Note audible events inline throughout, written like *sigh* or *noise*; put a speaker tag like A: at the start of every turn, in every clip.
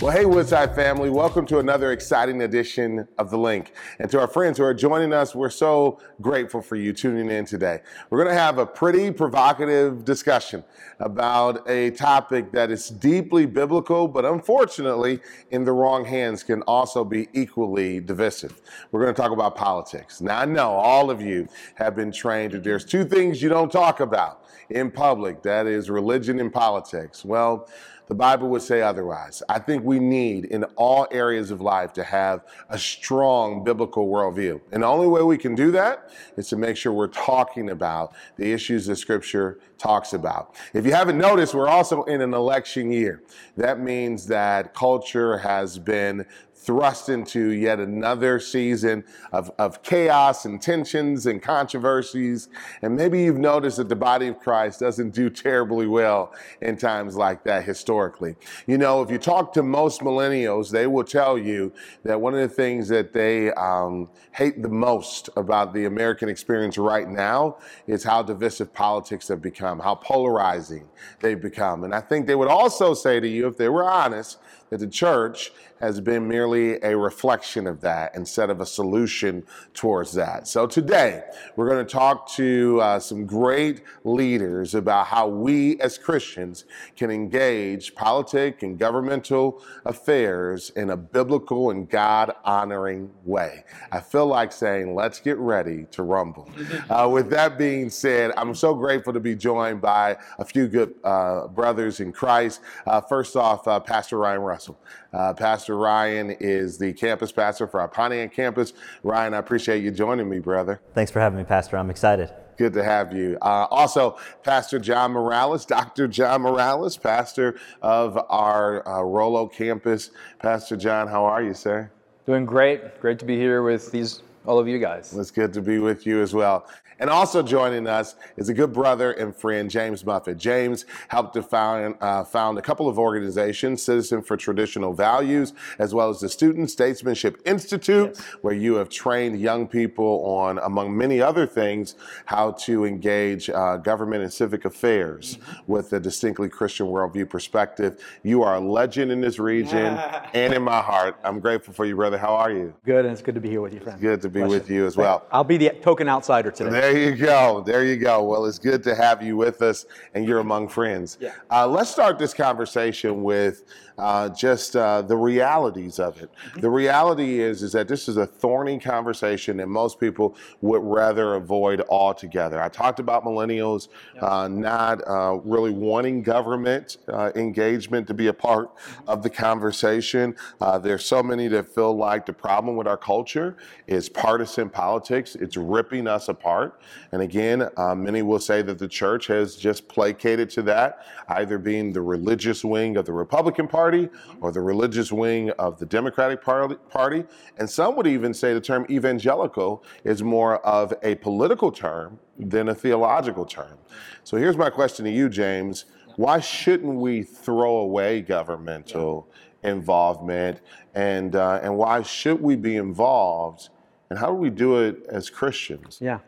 A: Well, hey, Woodside family, welcome to another exciting edition of The Link. And to our friends who are joining us, we're so grateful for you tuning in today. We're going to have a pretty provocative discussion about a topic that is deeply biblical, but unfortunately, in the wrong hands, can also be equally divisive. We're going to talk about politics. Now, I know all of you have been trained that there's two things you don't talk about in public that is religion and politics. Well, the Bible would say otherwise. I think we need in all areas of life to have a strong biblical worldview. And the only way we can do that is to make sure we're talking about the issues that Scripture talks about. If you haven't noticed, we're also in an election year. That means that culture has been thrust into yet another season of, of chaos and tensions and controversies. And maybe you've noticed that the body of Christ doesn't do terribly well in times like that historically. You know, if you talk to most millennials, they will tell you that one of the things that they um, hate the most about the American experience right now is how divisive politics have become, how polarizing they've become. And I think they would also say to you, if they were honest, that the church has been merely a reflection of that instead of a solution towards that. So today, we're going to talk to uh, some great leaders about how we as Christians can engage politic and governmental affairs in a biblical and God honoring way. I feel like saying, let's get ready to rumble. *laughs* Uh, with that being said, I'm so grateful to be joined by a few good uh, brothers in Christ. Uh, first off, uh, Pastor Ryan Russell. Uh, Pastor Ryan is the campus pastor for our Pontiac campus. Ryan, I appreciate you joining me, brother.
B: Thanks for having me, Pastor. I'm excited.
A: Good to have you. Uh, also, Pastor Jon Morales, *laughs* Dr. Jon Morales, pastor of our uh, Royal Oak campus. Pastor Jon, how are you, sir?
C: Doing great. Great to be here with these all of you guys.
A: It's good to be with you as well. And also joining us is a good brother and friend, James Muffett. James helped to found, uh, found a couple of organizations, Citizen for Traditional Values, as well as the Student Statesmanship Institute, yes. where you have trained young people on, among many other things, how to engage uh, government and civic affairs mm-hmm. with a distinctly Christian worldview perspective. You are a legend in this region *laughs* and in my heart. I'm grateful for you, brother. How are you?
C: Good, and it's good to be here with you, friend.
A: It's good to be Bless with you as well.
C: I'll be the token outsider today.
A: There you go. There you go. Well, it's good to have you with us, and you're among friends. Yeah. Uh, let's start this conversation with uh, just uh, the realities of it. Mm-hmm. The reality is is that this is a thorny conversation, and most people would rather avoid altogether. I talked about millennials uh, not uh, really wanting government uh, engagement to be a part mm-hmm. of the conversation. Uh, there's so many that feel like the problem with our culture is partisan politics. It's ripping us apart. And again, many will say that the church has just placated to that, either being the religious wing of the Republican Party Party or the religious wing of the Democratic Party. And some would even say the term evangelical is more of a political term than a theological term. So here's my question to you, James. Why shouldn't we throw away governmental involvement? And, uh, and why should we be involved? And how do we do it as Christians?
C: Yeah.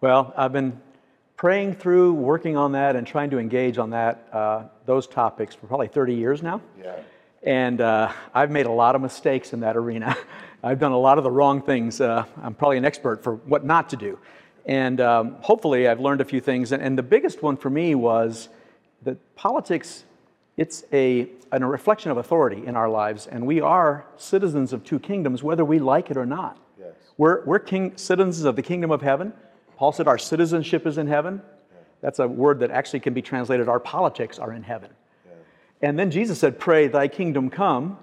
C: Well, I've been praying through, working on that, and trying to engage on that, uh, those topics for probably 30 years now. Yeah. And uh, I've made a lot of mistakes in that arena. *laughs* I've done a lot of the wrong things. Uh, I'm probably an expert for what not to do. And um, hopefully, I've learned a few things. And, and, the biggest one for me was that politics, it's a, a reflection of authority in our lives. And we are citizens of two kingdoms, whether we like it or not. Yes. We're, we're king, citizens of the kingdom of heaven. Paul said our citizenship is in heaven. That's a word that actually can be translated our politics are in heaven. And then Jesus said, Pray, thy kingdom come,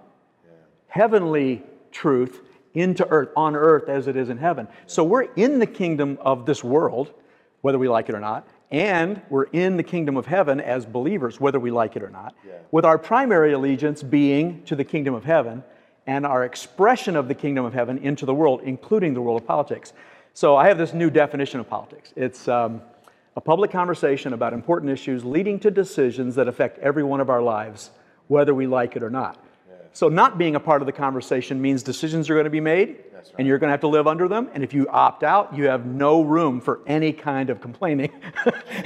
C: heavenly truth into earth, on earth as it is in heaven. So we're in the kingdom of this world, whether we like it or not, and we're in the kingdom of heaven as believers, whether we like it or not, yeah. with our primary allegiance being to the kingdom of heaven and our expression of the kingdom of heaven into the world, including the world of politics. So I have this new definition of politics. It's um, a public conversation about important issues leading to decisions that affect every one of our lives, whether we like it or not. Yeah. So, not being a part of the conversation means decisions are going to be made, yeah. and you're going to have to live under them. And if you opt out, you have no room for any kind of complaining.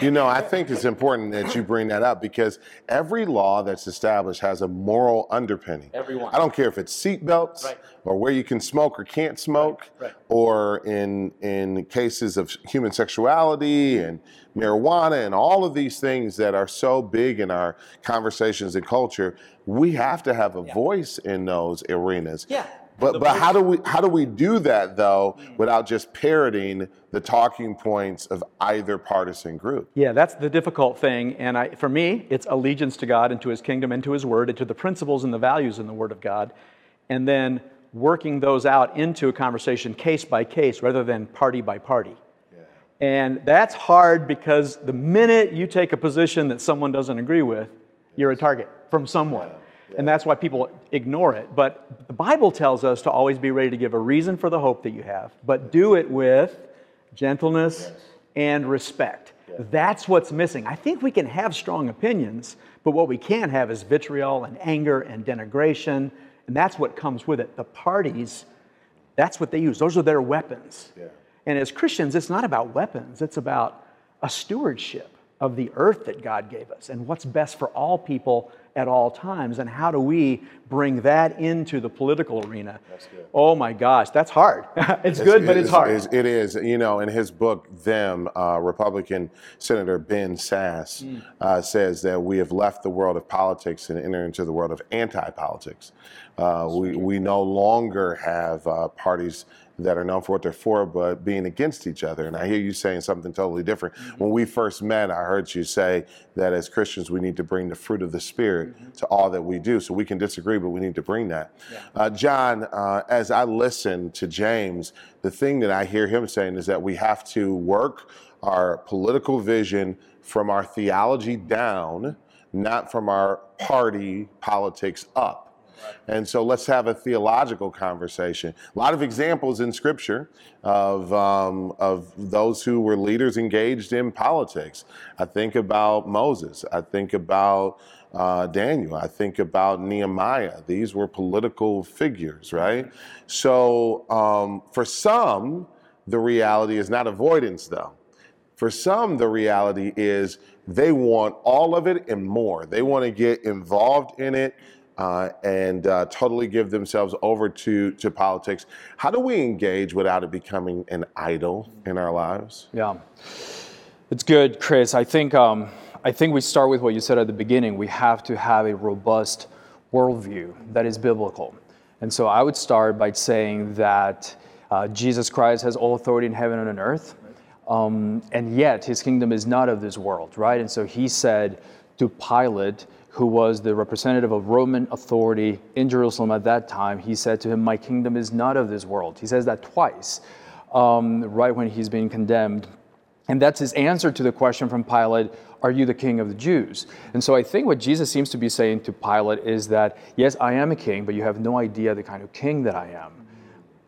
A: you know, I think it's important that you bring that up because every law that's established has a moral underpinning.
D: Everyone.
A: I don't care if it's seatbelts
D: Right.
A: or where you can smoke or can't smoke,
D: Right, right.
A: or in in cases of human sexuality and marijuana and all of these things that are so big in our conversations and culture. We have to have a voice in those arenas.
D: Yeah.
A: But but how do we how do we do that though hmm. without just parroting the talking points of either partisan group?
C: Yeah, that's the difficult thing. And I, for me, it's allegiance to God and to His kingdom and to His word and to the principles and the values in the Word of God. And then working those out into a conversation case by case rather than party by party. And that's hard because the minute you take a position that someone doesn't agree with, you're a target from someone. And that's why people ignore it. But the Bible tells us to always be ready to give a reason for the hope that you have, but do it with gentleness and respect. That's what's missing. I think we can have strong opinions, but what we can't have is vitriol and anger and denigration. And that's what comes with it. The parties, that's what they use. Those are their weapons. And as Christians, it's not about weapons, it's about a stewardship of the earth that God gave us and what's best for all people at all times. And how do we bring that into the political arena? Oh my gosh, that's hard. *laughs* it's good, but it's hard.
A: It's- It is. You know, in his book, Them, uh, Republican Senator Ben Sasse
C: Hmm.
A: uh, says that we have left the world of politics and entered into the world of anti politics. Uh, we, we no longer have uh, parties that are known for what they're for, but being against each other. And I hear you saying something totally different.
C: Mm-hmm.
A: When we first met, I heard you say that as Christians, we need to bring the fruit of the Spirit
C: Mm-hmm.
A: to all that we do. So we can disagree, but we need to bring that. Uh, Jon, uh, as I listen to James, the thing that I hear him saying is that we have to work our political vision from our theology down, not from our party politics up. And so let's have a theological conversation. A lot of examples in Scripture of um, of those who were leaders engaged in politics. I think about Moses. I think about uh, Daniel. I think about Nehemiah. These were political figures, right? So um, for some, the reality is not avoidance, though. For some, the reality is they want all of it and more. They want to get involved in it uh, and uh, totally give themselves over to, to politics. How do we engage without it becoming an idol in our lives?
D: Yeah, it's good, Chris. I think um, I think we start with what you said at the beginning. We have to have a robust worldview that is biblical, and so I would start by saying that uh, Jesus Christ has all authority in heaven and on earth, um, and yet His kingdom is not of this world, right? And so He said to Pilate, who was the representative of Roman authority in Jerusalem at that time, he said to him, "My kingdom is not of this world." He says that twice, um, right when he's being condemned. And that's his answer to the question from Pilate Are you the king of the Jews? And so I think what Jesus seems to be saying to Pilate is that, Yes, I am a king, but you have no idea the kind of king that I am.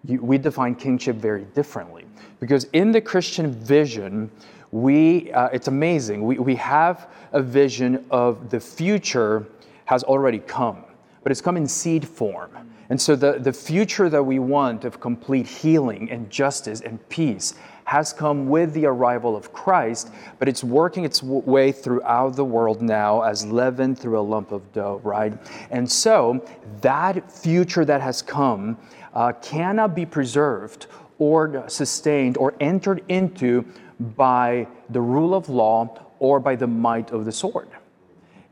D: You, we define kingship very differently. Because in the Christian vision, we, uh, it's amazing. We, we have a vision of the future has already come, but it's come in seed form. And so the, the future that we want of complete healing and justice and peace has come with the arrival of Christ, but it's working its w- way throughout the world now as leaven through a lump of dough, right? And so that future that has come uh, cannot be preserved or sustained or entered into by the rule of law or by the might of the sword.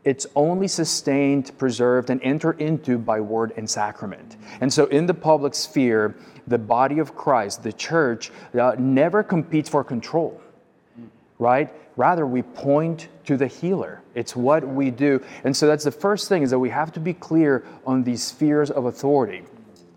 D: It's only sustained, preserved, and entered into by word and sacrament. And so, in the public sphere, the body of Christ, the church, uh, never competes for control, right? Rather, we point to the healer. It's what we do. And so, that's the first thing is that we have to be clear on these spheres of authority.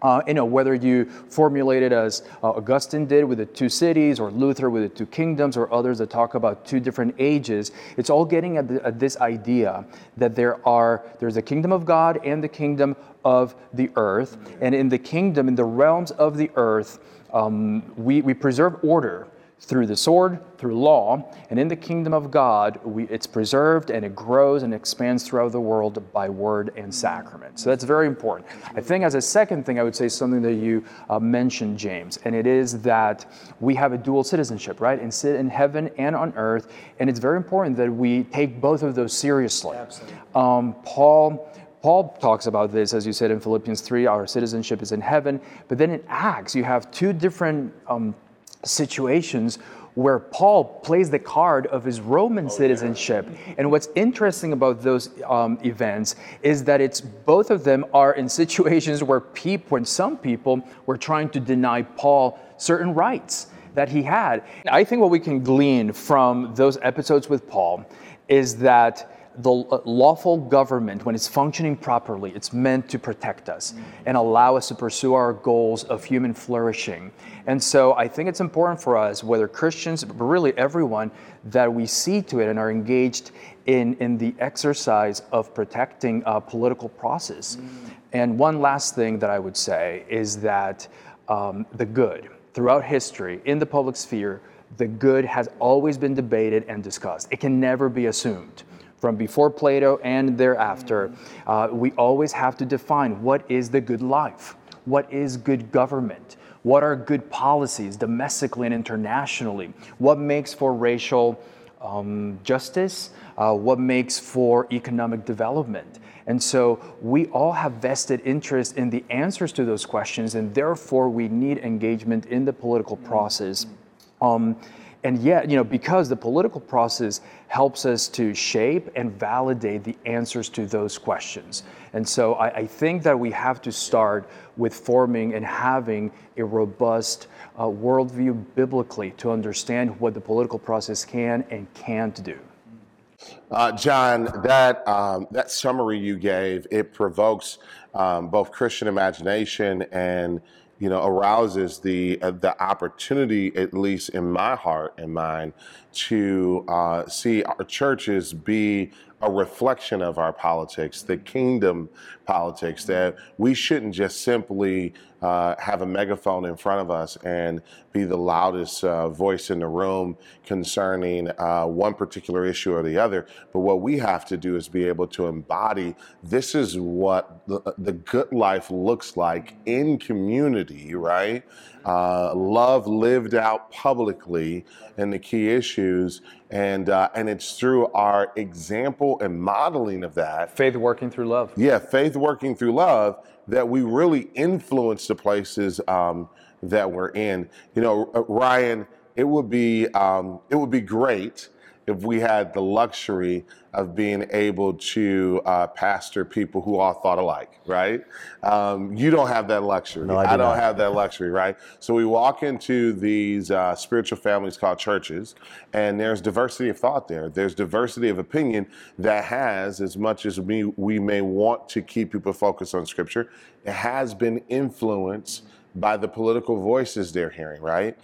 D: Uh, you know, whether you formulate it as uh, Augustine did with the two cities, or Luther with the two kingdoms, or others that talk about two different ages, it's all getting at, the, at this idea that there are there's the kingdom of God and the kingdom of the earth, and in the kingdom, in the realms of the earth, um, we, we preserve order through the sword, through law, and in the kingdom of God, we, it's preserved and it grows and expands throughout the world by word and sacrament. So that's very important. I think, as a second thing, I would say something that you uh, mentioned, James, and it is that we have a dual citizenship, right? And sit in heaven and on earth, and it's very important that we take both of those seriously. Absolutely. Um, Paul. Paul talks about this, as you said in Philippians 3, our citizenship is in heaven. But then in Acts, you have two different um, situations where Paul plays the card of his Roman oh, citizenship. Yeah. And what's interesting about those um, events is that it's both of them are in situations where people, when some people were trying to deny Paul certain rights that he had. I think what we can glean from those episodes with Paul is that the lawful government, when it's functioning properly, it's meant to protect us and allow us to pursue our goals of human flourishing. And so I think it's important for us, whether Christians, but really everyone, that we see to it and are engaged in, in the exercise of protecting a political process. Mm. And one last thing that I would say is that um, the good, throughout history, in the public sphere, the good has always been debated and discussed. It can never be assumed from before Plato and thereafter, uh, we always have to define what is the good life, what is good government, what are good policies domestically and internationally, what makes for racial um, justice, uh, what makes for economic development. And so we all have vested interest in the answers to those questions, and therefore we need engagement in the political process. Um, and yet, you know, because the political process helps us to shape and validate the answers to those questions. And so I, I think that we have to start with forming and having a robust uh, worldview biblically to understand what the political process can and can't do.
A: Uh, John, that um, that summary you gave it provokes um, both Christian imagination and you know, arouses the uh, the opportunity, at least in my heart and mind, to uh, see our churches be a reflection of our politics, the kingdom politics, that we shouldn't just simply uh, have a megaphone in front of us and be the loudest uh, voice in the room concerning uh, one particular issue or the other. But what we have to do is be able to embody this is what the, the good life looks like in community, right? Uh, love lived out publicly and the key issues and uh, and it's through our example and modeling of that
D: faith working through love
A: yeah faith working through love that we really influence the places um, that we're in. You know uh, ryan it would be um, it would be great if we had the luxury of being able to uh, pastor people who all thought alike, right? Um, you don't have that luxury.
B: No, I, do
A: I don't
B: not.
A: have that luxury, right? So we walk into these uh, spiritual families called churches, and there's diversity of thought there. There's diversity of opinion that has, as much as we, we may want to keep people focused on Scripture, it has been influenced by the political voices they're hearing, right?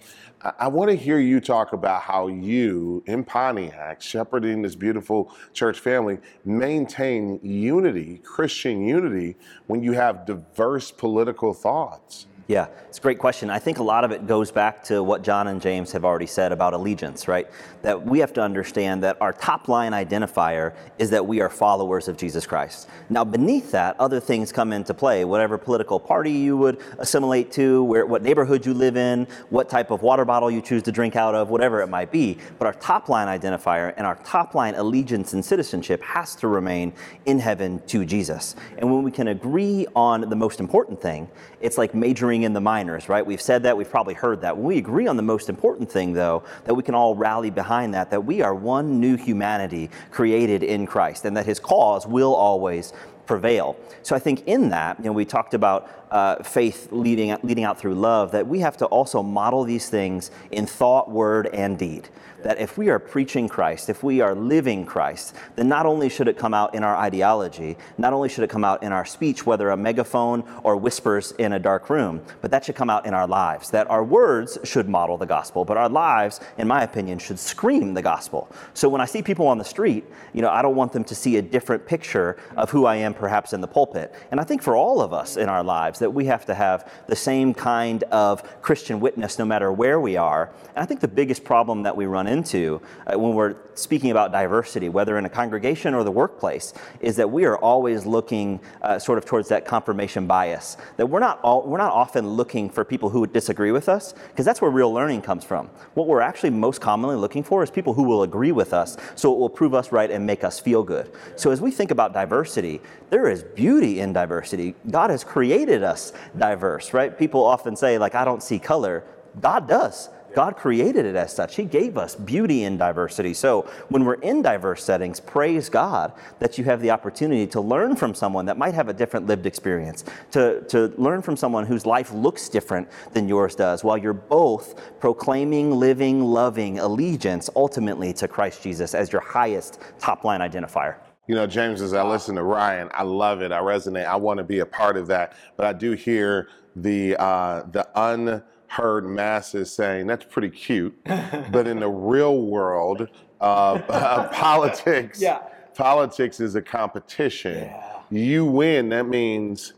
A: I, want to hear you talk about how you, in Pontiac, shepherding this beautiful church family, maintain unity, Christian unity, when you have diverse political thoughts.
B: Yeah, it's a great question. I think a lot of it goes back to what Jon and James have already said about allegiance, right? That we have to understand that our top line identifier is that we are followers of Jesus Christ. Now, beneath that, other things come into play. Whatever political party you would assimilate to, where, what neighborhood you live in, what type of water bottle you choose to drink out of, whatever it might be. But our top line identifier and our top line allegiance and citizenship has to remain in heaven to Jesus. And when we can agree on the most important thing, it's like majoring in the minors, right? We've said that, we've probably heard that. We agree on the most important thing, though, that we can all rally behind that, that we are one new humanity created in Christ, and that his cause will always prevail. So I think in that, you know, we talked about uh, faith leading, leading out through love, that we have to also model these things in thought, word, and deed that if we are preaching Christ, if we are living Christ, then not only should it come out in our ideology, not only should it come out in our speech, whether a megaphone or whispers in a dark room, but that should come out in our lives. That our words should model the gospel, but our lives, in my opinion, should scream the gospel. So when I see people on the street, you know, I don't want them to see a different picture of who I am am perhaps in the pulpit. And I think for all of us in our lives that we have to have the same kind of Christian witness no matter where we are. And I think the biggest problem that we run into uh, when we're speaking about diversity, whether in a congregation or the workplace, is that we are always looking uh, sort of towards that confirmation bias. That we're not all, we're not often looking for people who would disagree with us, because that's where real learning comes from. What we're actually most commonly looking for is people who will agree with us, so it will prove us right and make us feel good. So as we think about diversity, there is beauty in diversity. God has created us diverse, right? People often say, like, I don't see color. God does. God created it as such. He gave us beauty in diversity. So when we're in diverse settings, praise God that you have the opportunity to learn from someone that might have a different lived experience, to, to learn from someone whose life looks different than yours does, while you're both proclaiming, living, loving allegiance ultimately to Christ Jesus as your highest top line identifier.
A: You know, James, as I listen to Ryan, I love it. I resonate. I want to be a part of that. But I do hear the uh, the unheard masses saying that's pretty cute, but in the real world, uh, *laughs* uh, politics,
C: Yeah.
A: politics is a competition.
C: Yeah.
A: You win, that means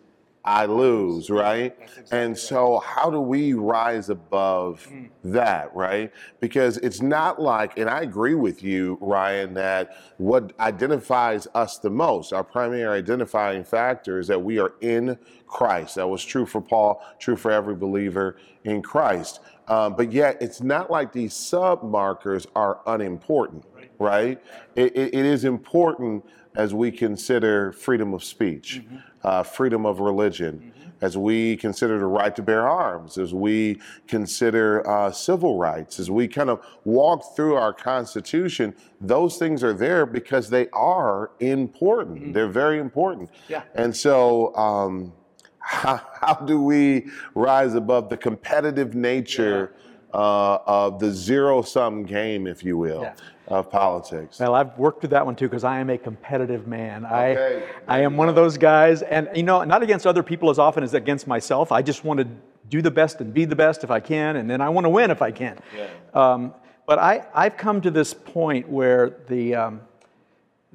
A: I lose, right? And so, how do we rise above that, right? Because it's not like, and I agree with you, Ryan, that what identifies us the most, our primary identifying factor, is that we are in Christ. That was true for Paul, true for every believer in Christ. Um, but yet, it's not like these sub markers are unimportant, right? It, it, it is important as we consider freedom of speech, uh, freedom of religion, as we consider the right to bear arms, as we consider uh, civil rights, as we kind of walk through our Constitution, those things are there because they are important. They're very important.
C: Yeah.
A: And so, um, how, how do we rise above the competitive nature uh, of the zero sum game, if you will,
C: Yeah.
A: Of politics?
C: Well, I've worked through that one too because I am a competitive man.
A: Okay.
C: I, I am one of those guys, and you know, not against other people as often as against myself. I just want to do the best and be the best if I can, and then I want to win if I can. Um, but I, I've come to this point where the, um,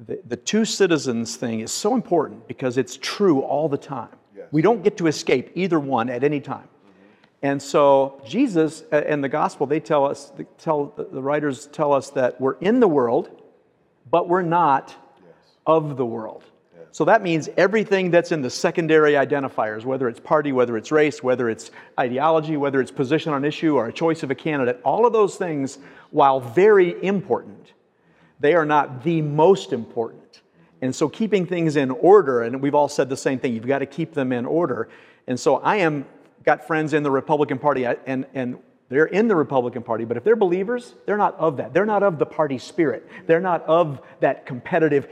C: the the two citizens thing is so important because it's true all the time. We don't get to escape either one at any time. And so Jesus uh, and the gospel, they tell us, they tell the writers tell us that we're in the world, but we're not of the world. So that means everything that's in the secondary identifiers, whether it's party, whether it's race, whether it's ideology, whether it's position on issue or a choice of a candidate, all of those things, while very important, they are not the most important. And so keeping things in order, and we've all said the same thing, you've got to keep them in order. And so I am got friends in the Republican Party uh, and, and they're in the Republican Party, but if they're believers, they're not of that. They're not of the party spirit. They're not of that competitive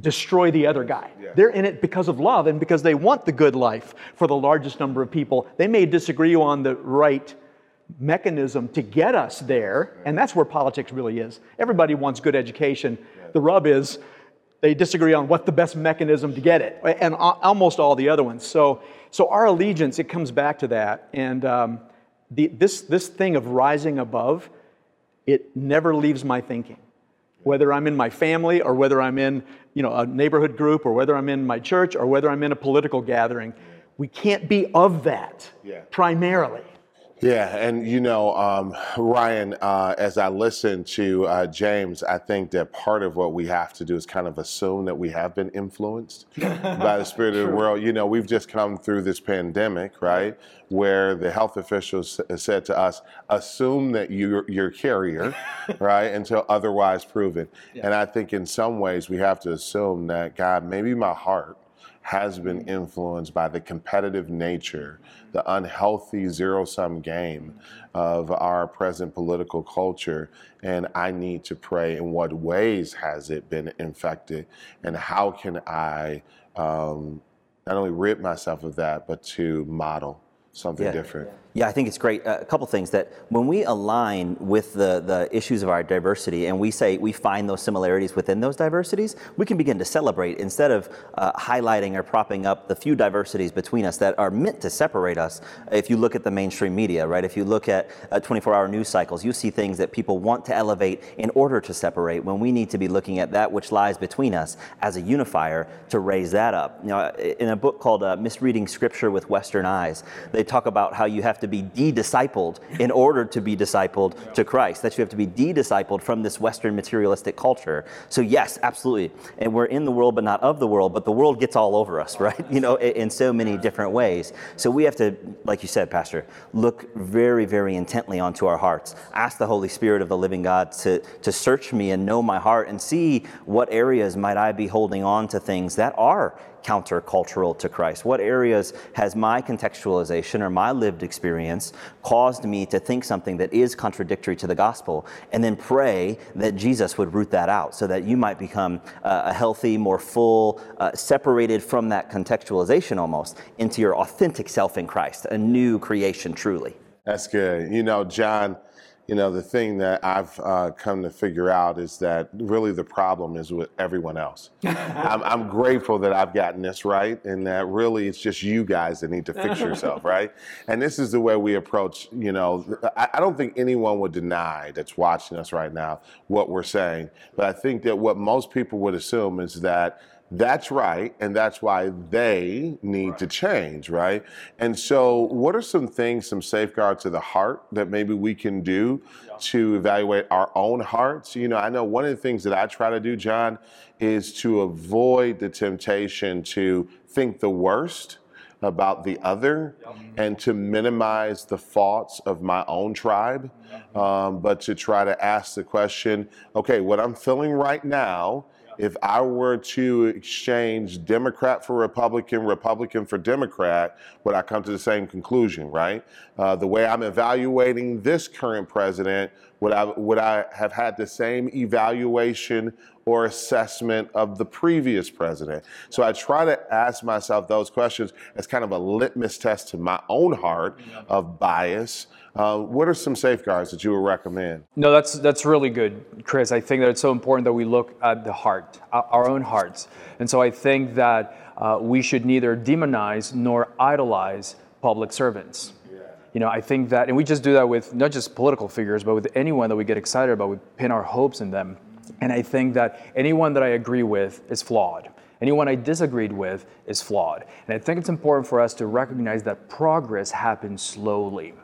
C: destroy the other guy. They're in it because of love and because they want the good life for the largest number of people. They may disagree on the right mechanism to get us there, and that's where politics really is. Everybody wants good education. The rub is they disagree on what the best mechanism to get it, and almost all the other ones. So, so our allegiance, it comes back to that, and um, the, this this thing of rising above, it never leaves my thinking. Whether I'm in my family or whether I'm in you know a neighborhood group or whether I'm in my church or whether I'm in a political gathering, we can't be of that
A: Yeah.
C: primarily.
A: Yeah, and you know, um, Ryan, uh, as I listen to uh, James, I think that part of what we have to do is kind of assume that we have been influenced *laughs* by the spirit of the world. You know, we've just come through this pandemic, right, where the health officials said to us, assume that you're, you're carrier, *laughs* right, until otherwise proven. And I think in some ways we have to assume that, God, maybe my heart has been influenced by the competitive nature, the unhealthy zero sum game of our present political culture. And I need to pray in what ways has it been infected, and how can I um, not only rid myself of that, but to model something
B: Yeah.
A: different.
B: Yeah, I think it's great. Uh, a couple things that when we align with the, the issues of our diversity and we say we find those similarities within those diversities, we can begin to celebrate instead of uh, highlighting or propping up the few diversities between us that are meant to separate us. If you look at the mainstream media, right? If you look at 24 uh, hour news cycles, you see things that people want to elevate in order to separate when we need to be looking at that which lies between us as a unifier to raise that up. You know, in a book called uh, Misreading Scripture with Western Eyes, they talk about how you have to be de-discipled in order to be discipled to Christ, that you have to be de-discipled from this Western materialistic culture. So yes, absolutely. And we're in the world, but not of the world, but the world gets all over us, *laughs* right? You know, in so many different ways. So we have to, like you said, Pastor, look very, very intently onto our hearts. Ask the Holy Spirit of the living God to, to search me and know my heart and see what areas might I be holding on to things that are countercultural to Christ? What areas has my contextualization or my lived experience caused me to think something that is contradictory to the gospel? And then pray that Jesus would root that out so that you might become uh, a healthy, more full, uh, separated from that contextualization almost into your authentic self in Christ, a new creation truly.
A: That's good. You know, Jon you know, the thing that I've uh, come to figure out is that really the problem is with everyone else. *laughs* I'm, I'm, grateful that I've gotten this right, and that really it's just you guys that need to fix yourself, *laughs* right? And this is the way we approach. You know, I, I don't think anyone would deny that's watching us right now what we're saying, but I think that what most people would assume is that that's right, and that's why they need right. to change, right? And so, what are some things, some safeguards of the heart that maybe we can do yeah. to evaluate our own hearts? You know, I know one of the things that I try to do, Jon, is to avoid the temptation to think the worst about the other and to minimize the faults of my own tribe, um, but to try to ask the question okay, what I'm feeling right now if I were to exchange Democrat for Republican, Republican for Democrat, would I come to the same conclusion, right? Uh, the way I'm evaluating this current president, would I, would I have had the same evaluation or assessment of the previous president? So I try to ask myself those questions as kind of a litmus test to my own heart of bias. Uh, what are some safeguards that you would recommend?
D: No, that's that's really good, Chris. I think that it's so important that we look at the heart, our own hearts, and so I think that uh, we should neither demonize nor idolize public servants. You know, I think that, and we just do that with not just political figures, but with anyone that we get excited about, we pin our hopes in them. And I think that anyone that I agree with is flawed. Anyone I disagreed with is flawed. And I think it's important for us to recognize that progress happens slowly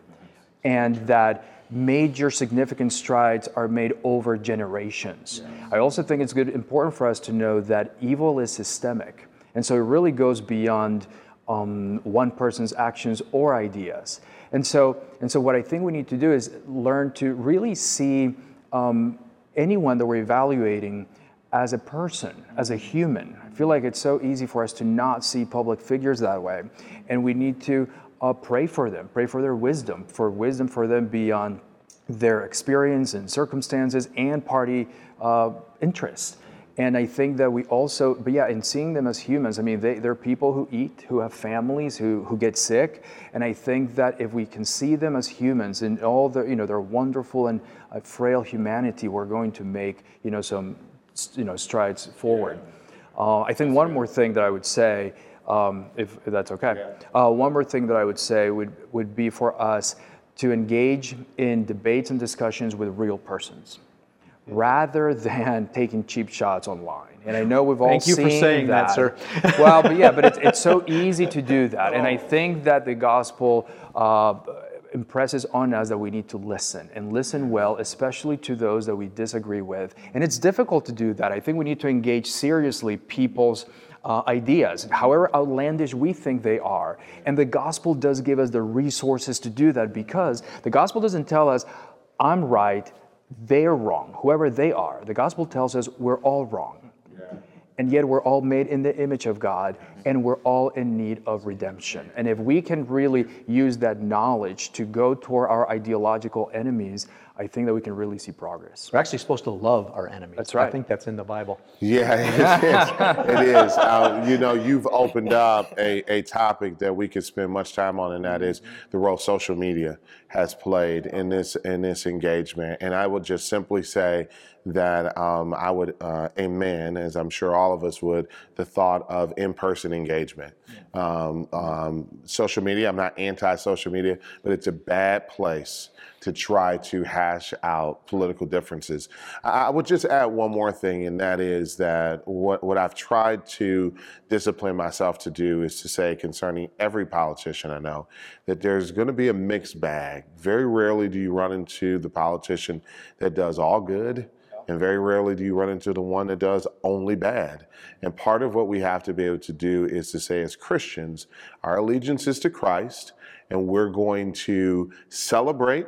D: and that major significant strides are made over generations. I also think it's good important for us to know that evil is systemic. And so it really goes beyond um, one person's actions or ideas. And so, and so what I think we need to do is learn to really see um, anyone that we're evaluating as a person, as a human. I feel like it's so easy for us to not see public figures that way. And we need to uh, pray for them, pray for their wisdom, for wisdom for them beyond their experience and circumstances and party uh, interests. And I think that we also, but yeah, in seeing them as humans, I mean, they, they're people who eat, who have families, who, who get sick. And I think that if we can see them as humans in all their, you know, their wonderful and uh, frail humanity, we're going to make, you know, some, you know, strides forward. Uh, I think one more thing that I would say um, if, if, that's okay. Uh, one more thing that I would say would, would be for us to engage in debates and discussions with real persons rather than *laughs* taking cheap shots online. And I know we've all
C: Thank you
D: for
C: saying that, that sir. *laughs*
D: well, but yeah, but it's, it's so *laughs* easy to do that. And I think that the gospel uh, impresses on us that we need to listen and listen well, especially to those that we disagree with. And it's difficult to do that. I think we need to engage seriously people's uh, ideas, however outlandish we think they are. And the gospel does give us the resources to do that because the gospel doesn't tell us, I'm right, they're wrong, whoever they are. The gospel tells us we're all wrong. And yet we're all made in the image of God and we're all in need of redemption. And if we can really use that knowledge to go toward our ideological enemies, I think that we can really see progress.
C: We're actually supposed to love our enemies.
D: That's right.
C: I think that's in the Bible.
A: Yeah, it is. *laughs* it is. Uh, you know, you've opened up a, a topic that we could spend much time on, and that is the role social media has played in this in this engagement. And I would just simply say that um, I would uh, amen, as I'm sure all of us would, the thought of in-person engagement. Um, um, social media. I'm not anti-social media, but it's a bad place to try to hash out political differences. I would just add one more thing, and that is that what, what I've tried to discipline myself to do is to say concerning every politician I know that there's going to be a mixed bag. Very rarely do you run into the politician that does all good. And very rarely do you run into the one that does only bad. And part of what we have to be able to do is to say, as Christians, our allegiance is to Christ, and we're going to celebrate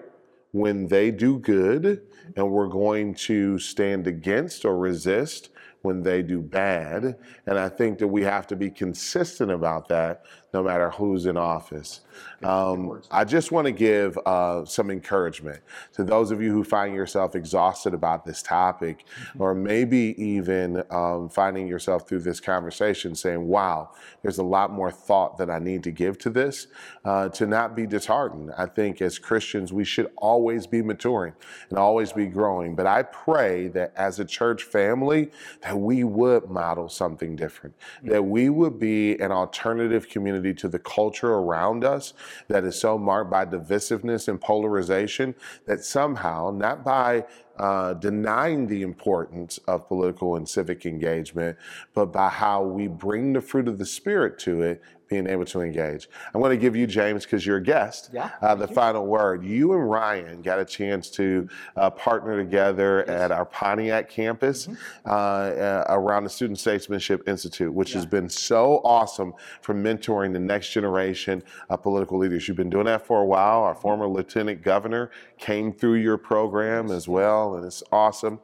A: when they do good, and we're going to stand against or resist when they do bad. And I think that we have to be consistent about that no matter who's in office. Um, I just want to give uh, some encouragement to those of you who find yourself exhausted about this topic, mm-hmm. or maybe even um, finding yourself through this conversation saying, wow, there's a lot more thought that I need to give to this, uh, to not be disheartened. I think as Christians, we should always be maturing and always be growing. But I pray that as a church family, that we would model something different, mm-hmm. that we would be an alternative community to the culture around us that is so marked by divisiveness and polarization that somehow, not by uh, denying the importance of political and civic engagement, but by how we bring the fruit of the Spirit to it being able to engage. I'm going to give you, James, because you're a guest,
C: yeah,
A: uh, the you. final word. You and Ryan got a chance to uh, partner together yes. at our Pontiac campus mm-hmm. uh, uh around the Student Statesmanship Institute, which yeah. has been so awesome for mentoring the next generation of political leaders. You've been doing that for a while. Our former Lieutenant Governor came through your program as well, and it's awesome.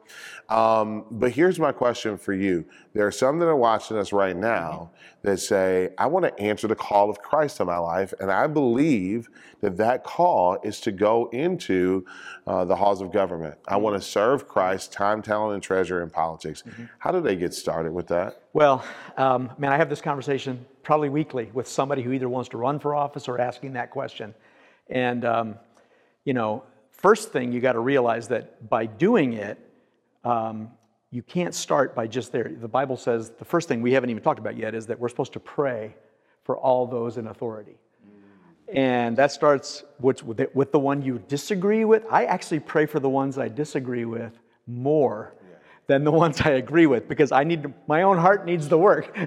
A: Um, but here's my question for you. There are some that are watching us right now that say, I want to answer the call of Christ in my life. And I believe that that call is to go into uh, the halls of government. I want to serve Christ, time, talent, and treasure in politics. Mm-hmm. How do they get started with that?
C: Well, um, man, I have this conversation probably weekly with somebody who either wants to run for office or asking that question. And, um, you know, first thing you got to realize that by doing it, um, you can't start by just there. The Bible says the first thing we haven't even talked about yet is that we're supposed to pray for all those in authority. And that starts with, with the one you disagree with. I actually pray for the ones I disagree with more than the ones I agree with because I need to, my own heart needs the work. *laughs*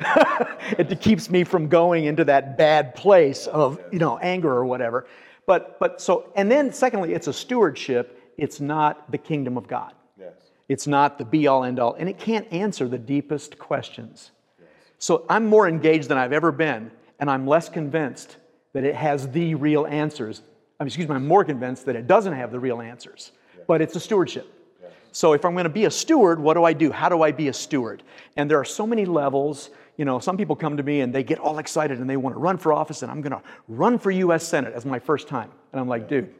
C: it keeps me from going into that bad place of you know anger or whatever. But, but so, and then secondly, it's a stewardship, it's not the kingdom of God. Yes. It's not the be all end all, and it can't answer the deepest questions. Yes. So I'm more engaged than I've ever been, and I'm less convinced that it has the real answers. I mean, excuse me, I'm more convinced that it doesn't have the real answers, yes. but it's a stewardship. So if I'm going to be a steward, what do I do? How do I be a steward? And there are so many levels you know, some people come to me and they get all excited and they want to run for office and I'm going to run for US Senate as my first time. And I'm like, dude,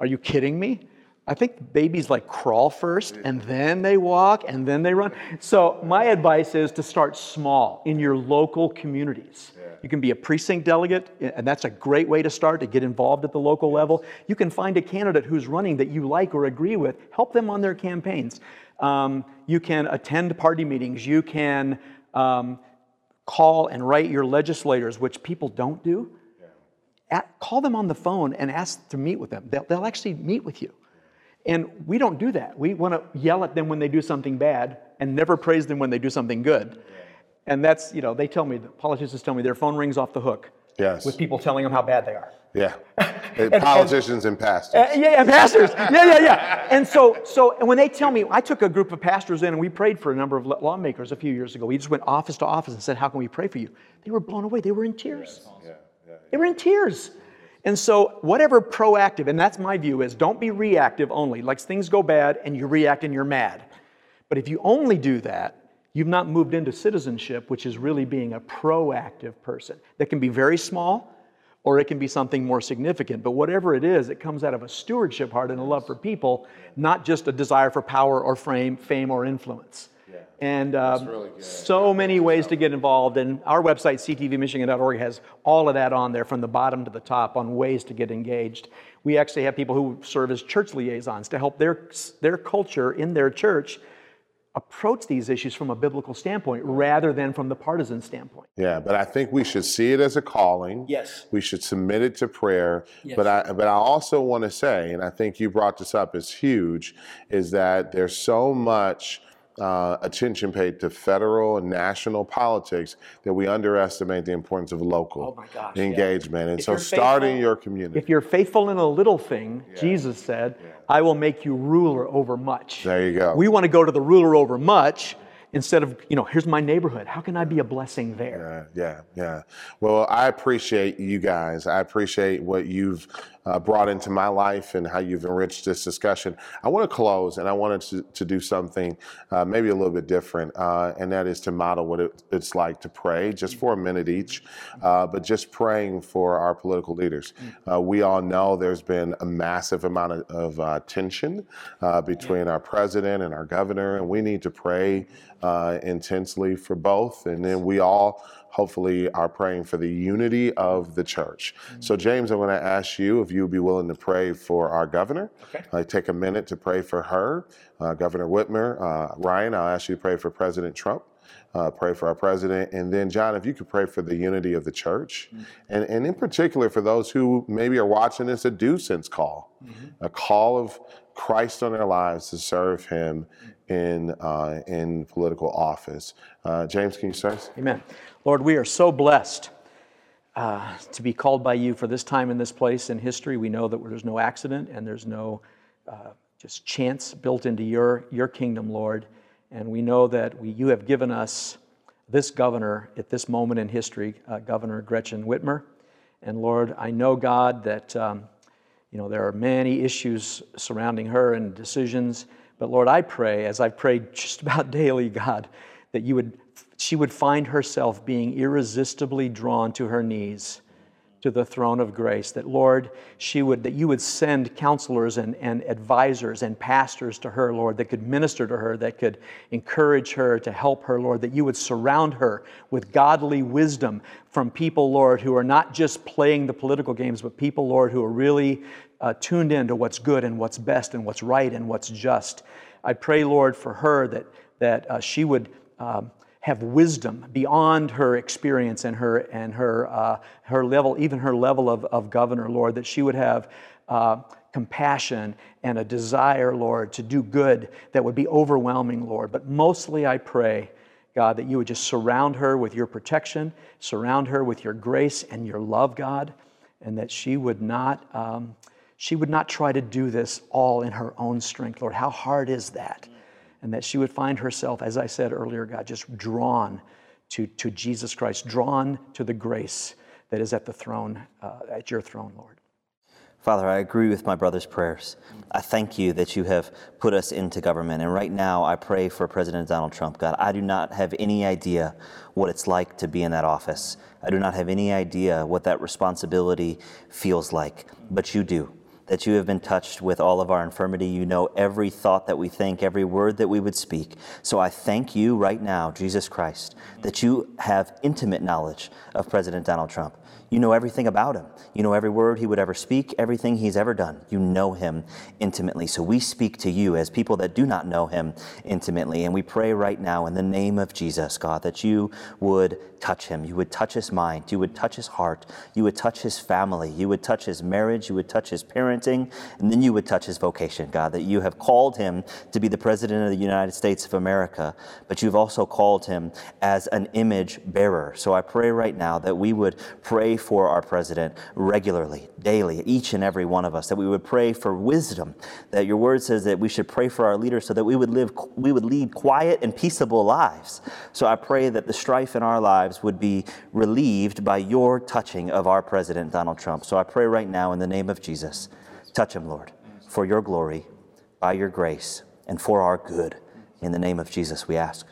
C: are you kidding me? I think babies like crawl first and then they walk and then they run. So my advice is to start small in your local communities. You can be a precinct delegate, and that's a great way to start to get involved at the local level. You can find a candidate who's running that you like or agree with, help them on their campaigns. Um, you can attend party meetings. You can um, call and write your legislators, which people don't do. At, call them on the phone and ask to meet with them. They'll, they'll actually meet with you. And we don't do that. We want to yell at them when they do something bad and never praise them when they do something good. And that's, you know, they tell me, the politicians tell me their phone rings off the hook.
A: Yes.
C: With people telling them how bad they are.
A: Yeah. *laughs* and, Politicians and, and pastors. Uh,
C: yeah, and pastors. Yeah, yeah, yeah. And so, so and when they tell me, I took a group of pastors in and we prayed for a number of lawmakers a few years ago. We just went office to office and said, How can we pray for you? They were blown away. They were in tears. Yeah, yeah, yeah. They were in tears. And so, whatever proactive, and that's my view, is don't be reactive only. Like things go bad and you react and you're mad. But if you only do that, you've not moved into citizenship, which is really being a proactive person. That can be very small, or it can be something more significant. But whatever it is, it comes out of a stewardship heart and a love for people, not just a desire for power or fame, fame or influence. And um,
A: really
C: so many ways to get involved. And our website, ctvmichigan.org, has all of that on there from the bottom to the top on ways to get engaged. We actually have people who serve as church liaisons to help their, their culture in their church approach these issues from a biblical standpoint rather than from the partisan standpoint.
A: Yeah, but I think we should see it as a calling.
C: Yes.
A: We should submit it to prayer.
C: Yes.
A: But I but I also want to say, and I think you brought this up, is huge, is that there's so much uh, attention paid to federal and national politics that we underestimate the importance of local
C: Oh gosh, yeah.
A: engagement. And
C: If
A: so starting
C: faithful-
A: your community.
C: If you're faithful in a little thing, Jesus said, I will make you ruler over much.
A: There you go.
C: We want to go to the ruler over much instead of, you know, here's my neighborhood. How can I be a blessing there?
A: Yeah, yeah, yeah. Well, I appreciate you guys. I appreciate what you've uh, brought into my life and how you've enriched this discussion. I want to close and I wanted to, to do something uh, maybe a little bit different, uh, and that is to model what it, it's like to pray just for a minute each, uh, but just praying for our political leaders. Uh, we all know there's been a massive amount of, of uh, tension uh, between our president and our governor, and we need to pray uh, intensely for both. And then we all hopefully are praying for the unity of the church. So, James, I'm going to ask you if you would be willing to pray for our governor.
C: Okay.
A: Uh, take a minute to pray for her, uh, Governor Whitmer. Uh, Ryan, I'll ask you to pray for President Trump. Uh, pray for our president. And then, Jon, if you could pray for the unity of the church. And, and in particular, for those who maybe are watching this, a do sense call, a call of Christ on their lives to serve him in, uh, in political office. Uh, James, can you start?
C: Amen. Lord, we are so blessed uh, to be called by you for this time in this place in history. We know that there's no accident and there's no uh, just chance built into your, your kingdom, Lord. And we know that we, you have given us this governor at this moment in history, uh, Governor Gretchen Whitmer. And Lord, I know, God, that um, you know there are many issues surrounding her and decisions. But Lord, I pray, as I've prayed *laughs* just about daily, God, that you would, she would find herself being irresistibly drawn to her knees to the throne of grace. That Lord, she would, that you would send counselors and, and advisors and pastors to her, Lord, that could minister to her, that could encourage her, to help her, Lord, that you would surround her with godly wisdom from people, Lord, who are not just playing the political games, but people, Lord, who are really uh, tuned in to what's good and what's best and what's right and what's just. I pray, Lord, for her that, that uh, she would um, have wisdom beyond her experience and her, and her, uh, her level, even her level of, of governor, Lord, that she would have uh, compassion and a desire, Lord, to do good that would be overwhelming, Lord. But mostly I pray, God, that you would just surround her with your protection, surround her with your grace and your love, God, and that she would not. Um, she would not try to do this all in her own strength, Lord. How hard is that? And that she would find herself, as I said earlier, God, just drawn to, to Jesus Christ, drawn to the grace that is at the throne, uh, at your throne, Lord.
B: Father, I agree with my brother's prayers. I thank you that you have put us into government. And right now, I pray for President Donald Trump. God, I do not have any idea what it's like to be in that office. I do not have any idea what that responsibility feels like, but you do. That you have been touched with all of our infirmity. You know every thought that we think, every word that we would speak. So I thank you right now, Jesus Christ, that you have intimate knowledge of President Donald Trump. You know everything about him. You know every word he would ever speak, everything he's ever done. You know him intimately. So we speak to you as people that do not know him intimately. And we pray right now in the name of Jesus, God, that you would touch him. You would touch his mind. You would touch his heart. You would touch his family. You would touch his marriage. You would touch his parenting. And then you would touch his vocation, God, that you have called him to be the President of the United States of America, but you've also called him as an image bearer. So I pray right now that we would pray for our president regularly, daily, each and every one of us, that we would pray for wisdom, that your word says that we should pray for our leaders so that we would live, we would lead quiet and peaceable lives. So I pray that the strife in our lives would be relieved by your touching of our president, Donald Trump. So I pray right now in the name of Jesus, touch him, Lord, for your glory, by your grace, and for our good. In the name of Jesus, we ask.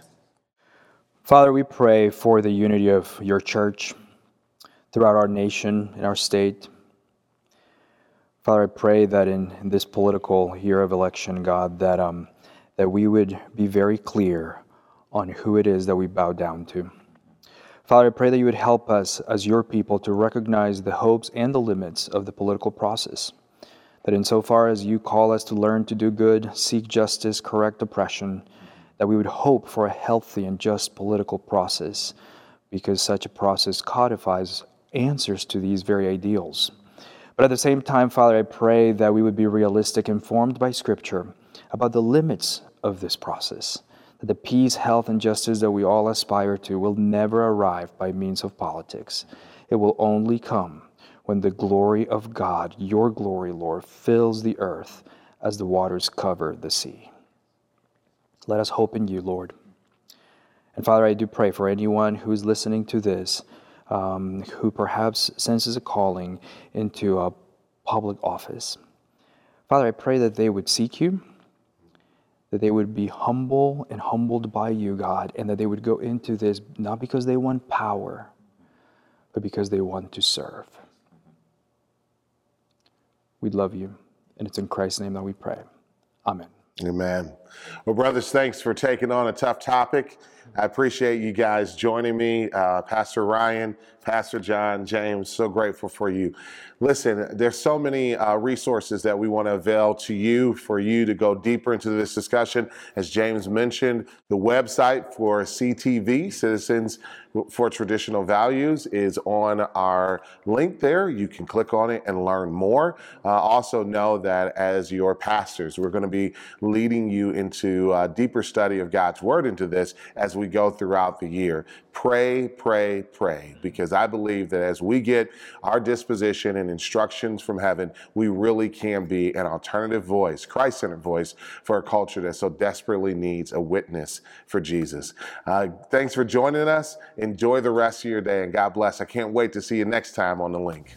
D: Father, we pray for the unity of your church, throughout our nation, in our state. Father, I pray that in, in this political year of election, God, that, um, that we would be very clear on who it is that we bow down to. Father, I pray that you would help us as your people to recognize the hopes and the limits of the political process. That insofar as you call us to learn to do good, seek justice, correct oppression, that we would hope for a healthy and just political process, because such a process codifies answers to these very ideals. But at the same time, Father, I pray that we would be realistic, informed by Scripture about the limits of this process, that the peace, health, and justice that we all aspire to will never arrive by means of politics. It will only come when the glory of God, your glory, Lord, fills the earth as the waters cover the sea. Let us hope in you, Lord. And Father, I do pray for anyone who is listening to this, um, who perhaps senses a calling into a public office. Father, I pray that they would seek you, that they would be humble and humbled by you, God, and that they would go into this not because they want power, but because they want to serve. We love you, and it's in Christ's name that we pray. Amen.
A: Amen. Well, brothers, thanks for taking on a tough topic. I appreciate you guys joining me, uh, Pastor Ryan, Pastor Jon, James. So grateful for you. Listen, there's so many uh, resources that we want to avail to you for you to go deeper into this discussion. As James mentioned, the website for CTV, Citizens for Traditional Values, is on our link there. You can click on it and learn more. Uh, also, know that as your pastors, we're going to be leading you into a deeper study of God's Word into this as we go throughout the year. Pray, pray, pray, because I believe that as we get our disposition and instructions from heaven, we really can be an alternative voice, Christ centered voice for a culture that so desperately needs a witness for Jesus. Uh, thanks for joining us. Enjoy the rest of your day and God bless. I can't wait to see you next time on the link.